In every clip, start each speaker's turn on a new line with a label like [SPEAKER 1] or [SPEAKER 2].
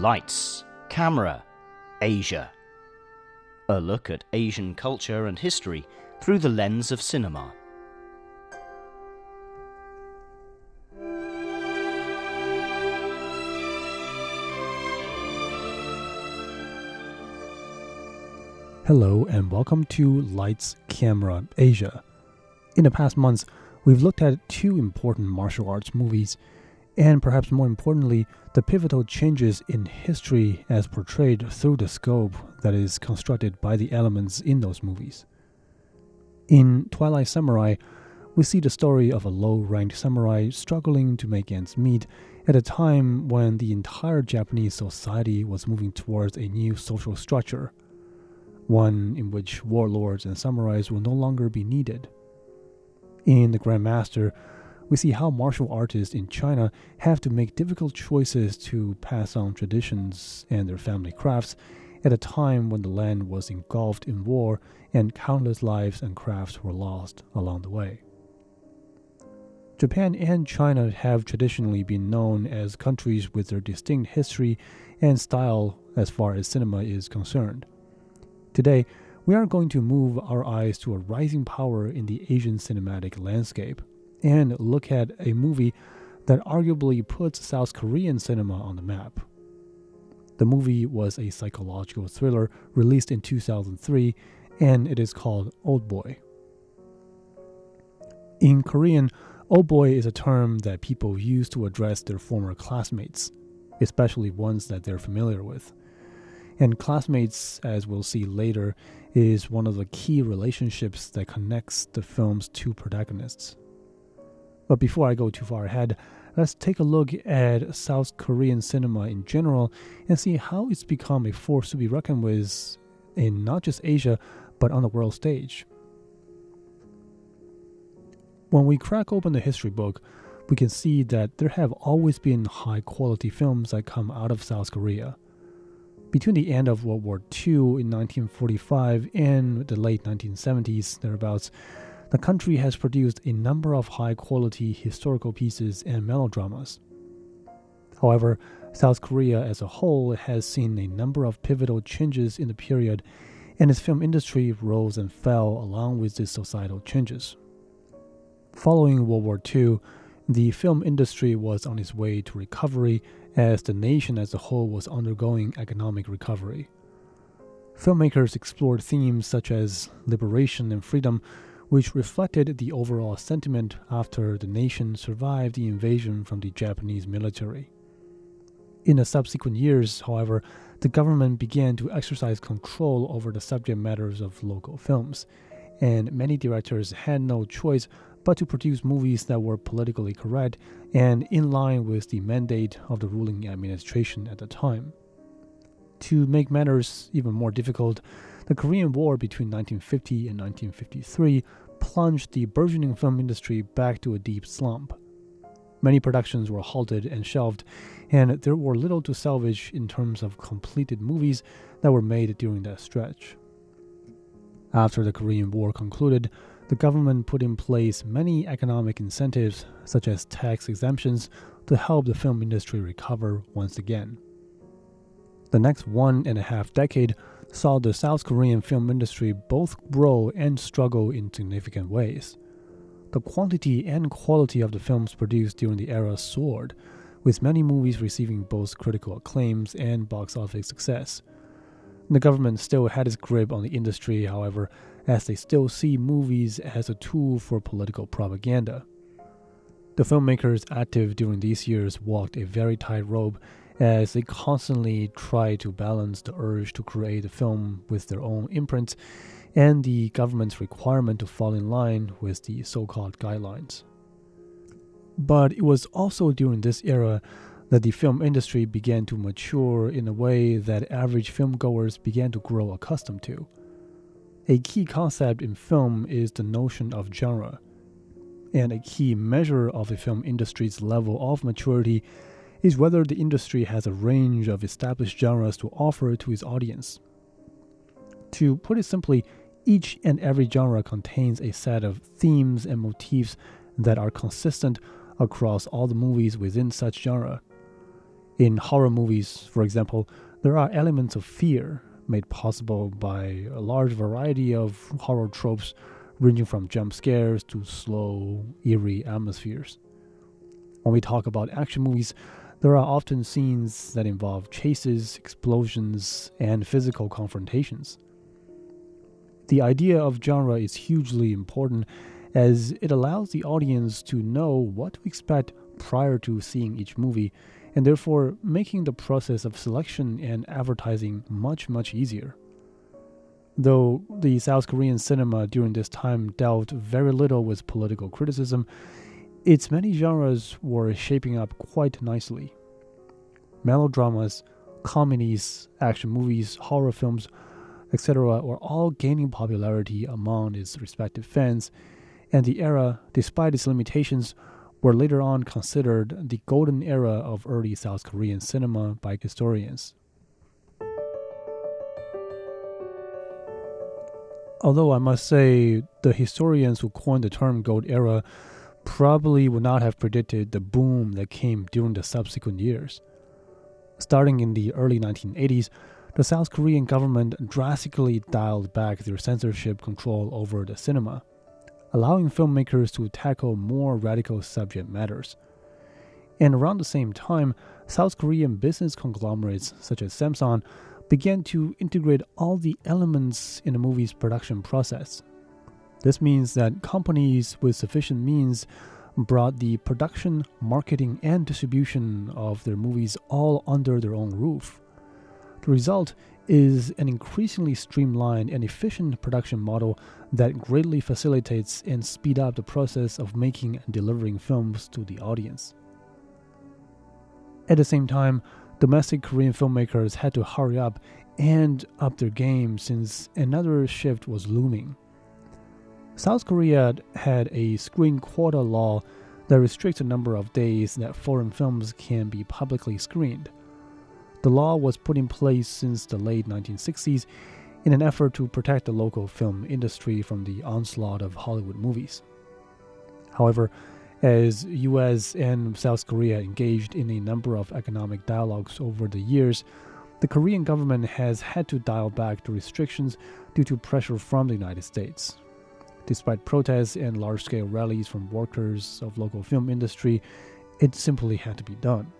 [SPEAKER 1] Lights, Camera, Asia. A look at Asian culture and history through the lens of cinema.
[SPEAKER 2] Hello and welcome to Lights Camera Asia. In the past months, we've looked at two important martial arts movies, and perhaps more importantly, the pivotal changes in history as portrayed through the scope that is constructed by the elements in those movies. In Twilight Samurai, we see the story of a low ranked samurai struggling to make ends meet at a time when the entire Japanese society was moving towards a new social structure one in which warlords and samurais will no longer be needed. In The Grandmaster, we see how martial artists in China have to make difficult choices to pass on traditions and their family crafts at a time when the land was engulfed in war and countless lives and crafts were lost along the way. Japan and China have traditionally been known as countries with their distinct history and style as far as cinema is concerned. Today, we are going to move our eyes to a rising power in the Asian cinematic landscape and look at a movie that arguably puts South Korean cinema on the map. The movie was a psychological thriller released in 2003 and it is called Old Boy. In Korean, Old Boy is a term that people use to address their former classmates, especially ones that they're familiar with. And classmates, as we'll see later, is one of the key relationships that connects the film's two protagonists. But before I go too far ahead, let's take a look at South Korean cinema in general and see how it's become a force to be reckoned with in not just Asia, but on the world stage. When we crack open the history book, we can see that there have always been high quality films that come out of South Korea. Between the end of World War II in 1945 and the late 1970s, thereabouts, the country has produced a number of high quality historical pieces and melodramas. However, South Korea as a whole has seen a number of pivotal changes in the period, and its film industry rose and fell along with these societal changes. Following World War II, the film industry was on its way to recovery as the nation as a whole was undergoing economic recovery. Filmmakers explored themes such as liberation and freedom, which reflected the overall sentiment after the nation survived the invasion from the Japanese military. In the subsequent years, however, the government began to exercise control over the subject matters of local films, and many directors had no choice but to produce movies that were politically correct and in line with the mandate of the ruling administration at the time. To make matters even more difficult, the Korean War between 1950 and 1953 plunged the burgeoning film industry back to a deep slump. Many productions were halted and shelved, and there were little to salvage in terms of completed movies that were made during that stretch. After the Korean War concluded, the government put in place many economic incentives, such as tax exemptions, to help the film industry recover once again. The next one and a half decade saw the South Korean film industry both grow and struggle in significant ways. The quantity and quality of the films produced during the era soared, with many movies receiving both critical acclaims and box office success. The government still had its grip on the industry, however, as they still see movies as a tool for political propaganda. The filmmakers active during these years walked a very tight rope as they constantly try to balance the urge to create a film with their own imprint and the government's requirement to fall in line with the so called guidelines. But it was also during this era that the film industry began to mature in a way that average filmgoers began to grow accustomed to. A key concept in film is the notion of genre, and a key measure of a film industry's level of maturity is whether the industry has a range of established genres to offer to its audience. To put it simply, each and every genre contains a set of themes and motifs that are consistent across all the movies within such genre. In horror movies, for example, there are elements of fear made possible by a large variety of horror tropes ranging from jump scares to slow, eerie atmospheres. When we talk about action movies, there are often scenes that involve chases, explosions, and physical confrontations. The idea of genre is hugely important as it allows the audience to know what to expect prior to seeing each movie, and therefore making the process of selection and advertising much, much easier. Though the South Korean cinema during this time dealt very little with political criticism, its many genres were shaping up quite nicely. Melodramas, comedies, action movies, horror films, etc., were all gaining popularity among its respective fans, and the era, despite its limitations, were later on considered the golden era of early South Korean cinema by historians. Although I must say, the historians who coined the term Gold Era probably would not have predicted the boom that came during the subsequent years. Starting in the early 1980s, the South Korean government drastically dialed back their censorship control over the cinema, allowing filmmakers to tackle more radical subject matters. And around the same time, South Korean business conglomerates such as Samsung began to integrate all the elements in a movie's production process. This means that companies with sufficient means brought the production, marketing, and distribution of their movies all under their own roof. The result is an increasingly streamlined and efficient production model that greatly facilitates and speed up the process of making and delivering films to the audience. At the same time, domestic Korean filmmakers had to hurry up and up their game since another shift was looming. South Korea had a screen quota law that restricts the number of days that foreign films can be publicly screened. The law was put in place since the late 1960s in an effort to protect the local film industry from the onslaught of Hollywood movies. However, as US and South Korea engaged in a number of economic dialogues over the years, the Korean government has had to dial back the restrictions due to pressure from the United States. Despite protests and large-scale rallies from workers of local film industry, it simply had to be done.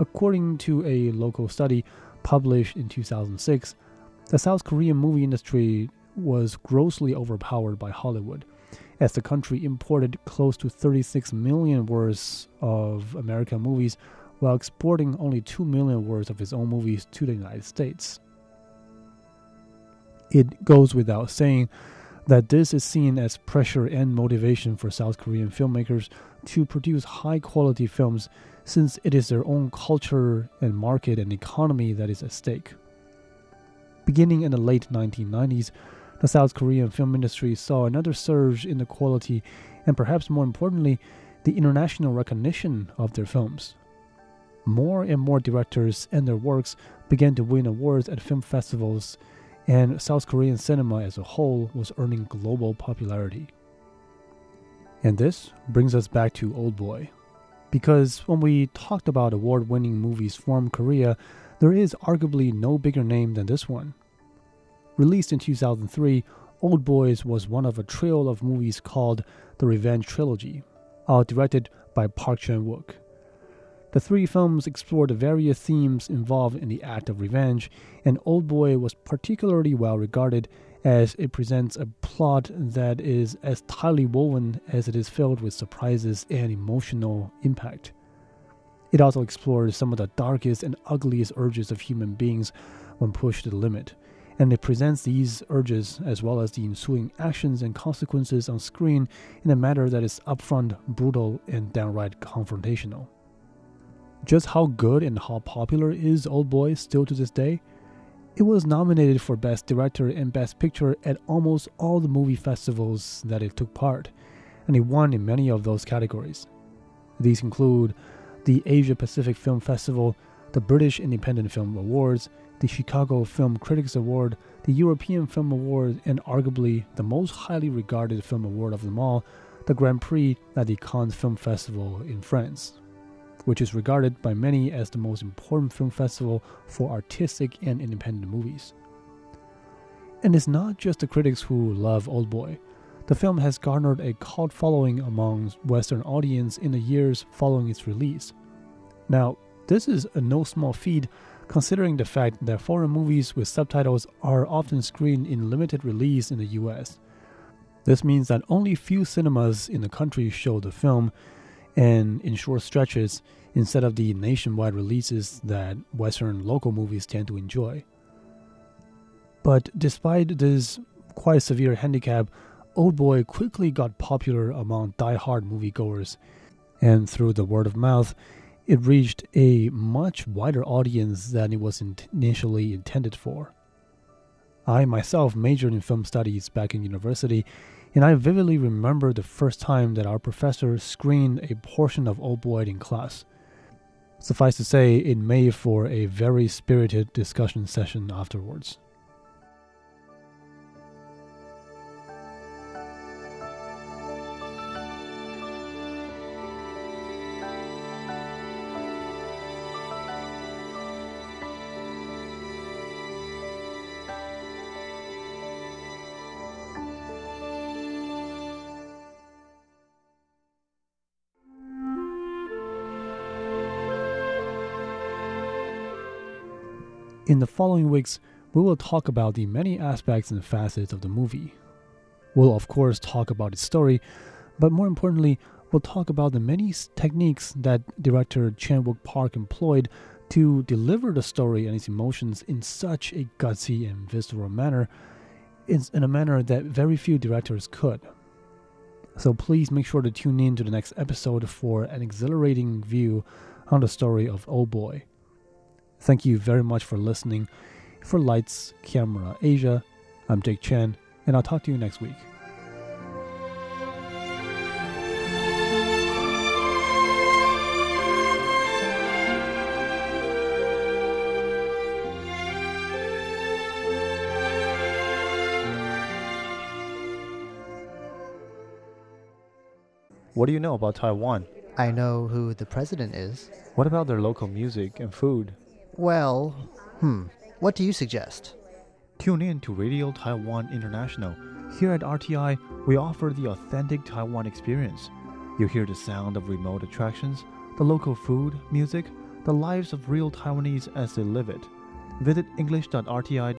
[SPEAKER 2] According to a local study published in 2006, the South Korean movie industry was grossly overpowered by Hollywood as the country imported close to 36 million worth of American movies while exporting only 2 million worth of its own movies to the United States. It goes without saying that this is seen as pressure and motivation for South Korean filmmakers to produce high quality films since it is their own culture and market and economy that is at stake. Beginning in the late 1990s, the South Korean film industry saw another surge in the quality and perhaps more importantly, the international recognition of their films. More and more directors and their works began to win awards at film festivals, and South Korean cinema as a whole was earning global popularity. And this brings us back to Old Boy. Because when we talked about award winning movies from Korea, there is arguably no bigger name than this one. Released in 2003, Old Boys was one of a trio of movies called the Revenge Trilogy, all directed by Park Chan Wook. The three films explored the various themes involved in the act of revenge, and Old Boy was particularly well regarded as it presents a plot that is as tightly woven as it is filled with surprises and emotional impact. It also explores some of the darkest and ugliest urges of human beings when pushed to the limit, and it presents these urges as well as the ensuing actions and consequences on screen in a manner that is upfront, brutal, and downright confrontational. Just how good and how popular is Old Boy still to this day? It was nominated for Best Director and Best Picture at almost all the movie festivals that it took part, and it won in many of those categories. These include the Asia Pacific Film Festival, the British Independent Film Awards, the Chicago Film Critics Award, the European Film Award, and arguably the most highly regarded film award of them all, the Grand Prix at the Cannes Film Festival in France. Which is regarded by many as the most important film festival for artistic and independent movies. And it's not just the critics who love Oldboy. The film has garnered a cult following among Western audience in the years following its release. Now, this is a no small feat considering the fact that foreign movies with subtitles are often screened in limited release in the US. This means that only few cinemas in the country show the film, and in short stretches, instead of the nationwide releases that Western local movies tend to enjoy. But despite this quite severe handicap, Old Boy quickly got popular among die-hard moviegoers, and through the word of mouth, it reached a much wider audience than it was initially intended for. I myself majored in film studies back in university, and I vividly remember the first time that our professor screened a portion of Oldboy in class. Suffice to say, it made for a very spirited discussion session afterwards. In the following weeks, we will talk about the many aspects and facets of the movie. We'll, of course, talk about its story, but more importantly, we'll talk about the many techniques that director Chan Wook Park employed to deliver the story and its emotions in such a gutsy and visceral manner, in a manner that very few directors could. So please make sure to tune in to the next episode for an exhilarating view on the story of oh Oldboy. Thank you very much for listening. For Lights, Camera Asia, I'm Jake Chen, and I'll talk to you next week.
[SPEAKER 3] What do you know about Taiwan?
[SPEAKER 4] I know who the president is.
[SPEAKER 3] What about their local music and food?
[SPEAKER 4] Well, hmm, what do you suggest?
[SPEAKER 3] Tune in to Radio Taiwan International. Here at RTI, we offer the authentic Taiwan experience. You hear the sound of remote attractions, the local food, music, the lives of real Taiwanese as they live it. Visit english.rti.org.tw